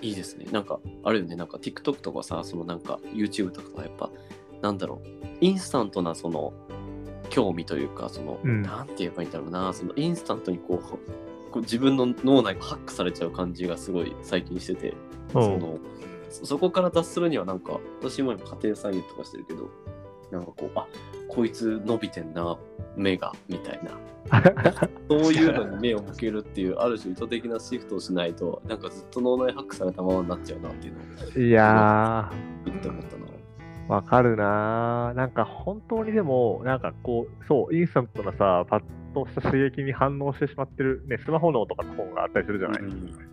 いいですね。なんか、あるよね。なんか TikTok とかさ、そのなんか YouTube とかやっぱ、なんだろう、インスタントなその興味というか、その、うん。なんて言えばいいんだろうな、そのインスタントにこう、こう自分の脳内がハックされちゃう感じがすごい最近してて、うん。そのそそこから脱するにはなんか、私も今家庭菜園とかしてるけど、なんかこう、あこいつ伸びてんな、目が、みたいな。そういうのに目を向けるっていう、ある種意図的なシフトをしないと、なんかずっと脳内ハックされたままになっちゃうなっていうのをいや言って思ったな。ー、わかるなー。なんか本当にでも、なんかこう、そう、インスタントなさ、パッとした刺激に反応してしまってる、ね、スマホのとかの本があったりするじゃない、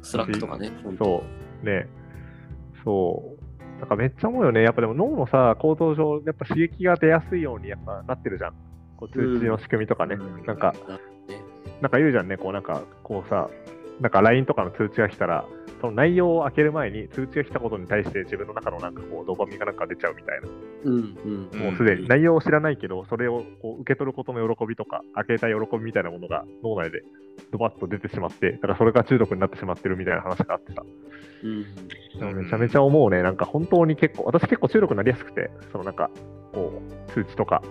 Slack とかね。そう、ね、そう。なんかめっちゃ思うよね。やっぱでも脳のさ、構造上、やっぱ刺激が出やすいようにやっぱなってるじゃん。こう通知の仕組みとかね。うんなんか、ねなんか言うじゃんね、こうなんか、こうさ、なんか LINE とかの通知が来たら、その内容を開ける前に通知が来たことに対して自分の中のなんかこうドーパミンがなんか出ちゃうみたいな。うんうんうんもうすでに内容を知らないけど、それをこう受け取ることの喜びとか、開けた喜びみたいなものが脳内でドバッと出てしまって、だからそれが中毒になってしまってるみたいな話があってさ。うんでもめちゃめちゃ思うね。なんか本当に結構、私結構中毒になりやすくて、そのなんか、こう、通知とか、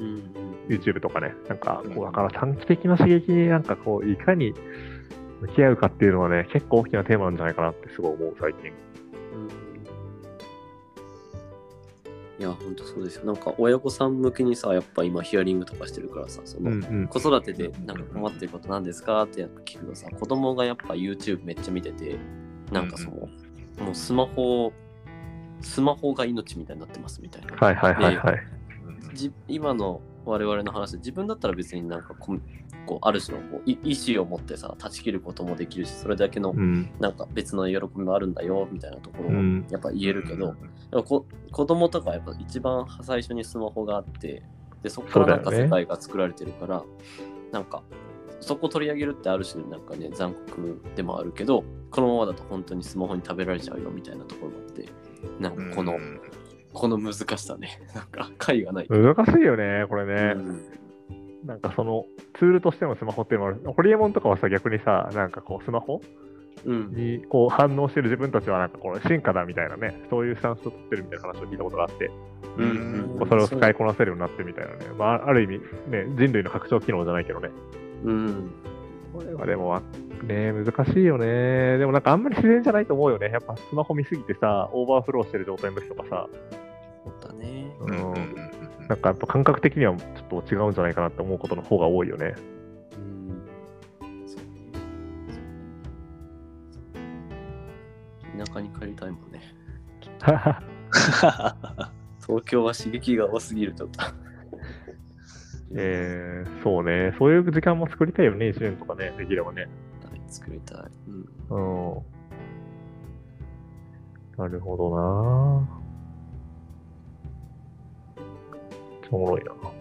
うん YouTube とかね、なんか、こう、だから短期的な刺激になんかこう、いかに向き合うかっていうのはね、結構大きなテーマなんじゃないかなってすごい思う、最近。いや、ほんとそうですよ。なんか親御さん向けにさ、やっぱ今ヒアリングとかしてるからさ、その、ん子育てでなんか困ってることなんですかって聞くとさ、子供がやっぱ YouTube めっちゃ見てて、なんかその、もうスマホ、スマホが命みたいになってますみたいな。はいはいはいはい。じ今の我々の話で自分だったら別になんかこうこうある種のこうい意思を持ってさ断ち切ることもできるしそれだけのうん。なんか別の喜びもあるんだよみたいなところをうんやっぱ言えるけど、でもこ子供とかやっぱ一番最初にスマホがあってでそこからなんか世界が作られてるから、なんかそこ取り上げるってある種なんかね残酷でもあるけどこのままだと本当にスマホに食べられちゃうよみたいなところがあってなんかこの、うんこの難しさねなんか 解がない。難しいよね、これね。うんなんかその、ツールとしてのスマホっていうのもある。ホリエモンとかはさ、逆にさ、なんかこう、スマホうんにこう反応してる自分たちは、なんかこう、進化だみたいなね、そういうスタンスを取ってるみたいな話を聞いたことがあって、うんそれを使いこなせるようになってみたいなね。まあ、ある意味、ね、人類の拡張機能じゃないけどね。うん。これはでも、ね、難しいよね。でもなんかあんまり自然じゃないと思うよね。やっぱスマホ見すぎてさ、オーバーフローしてる状態の時とかさ、そうだね。うんなんかやっぱ感覚的にはちょっと違うんじゃないかなって思うことの方が多いよね。うん。そうね田舎に帰りたいもんね。東京は刺激が多すぎるちょっと。えー、そうね。そういう時間も作りたいよね、1年とかね、できればね。作りたい。うん。うん。なるほどなおもろいな。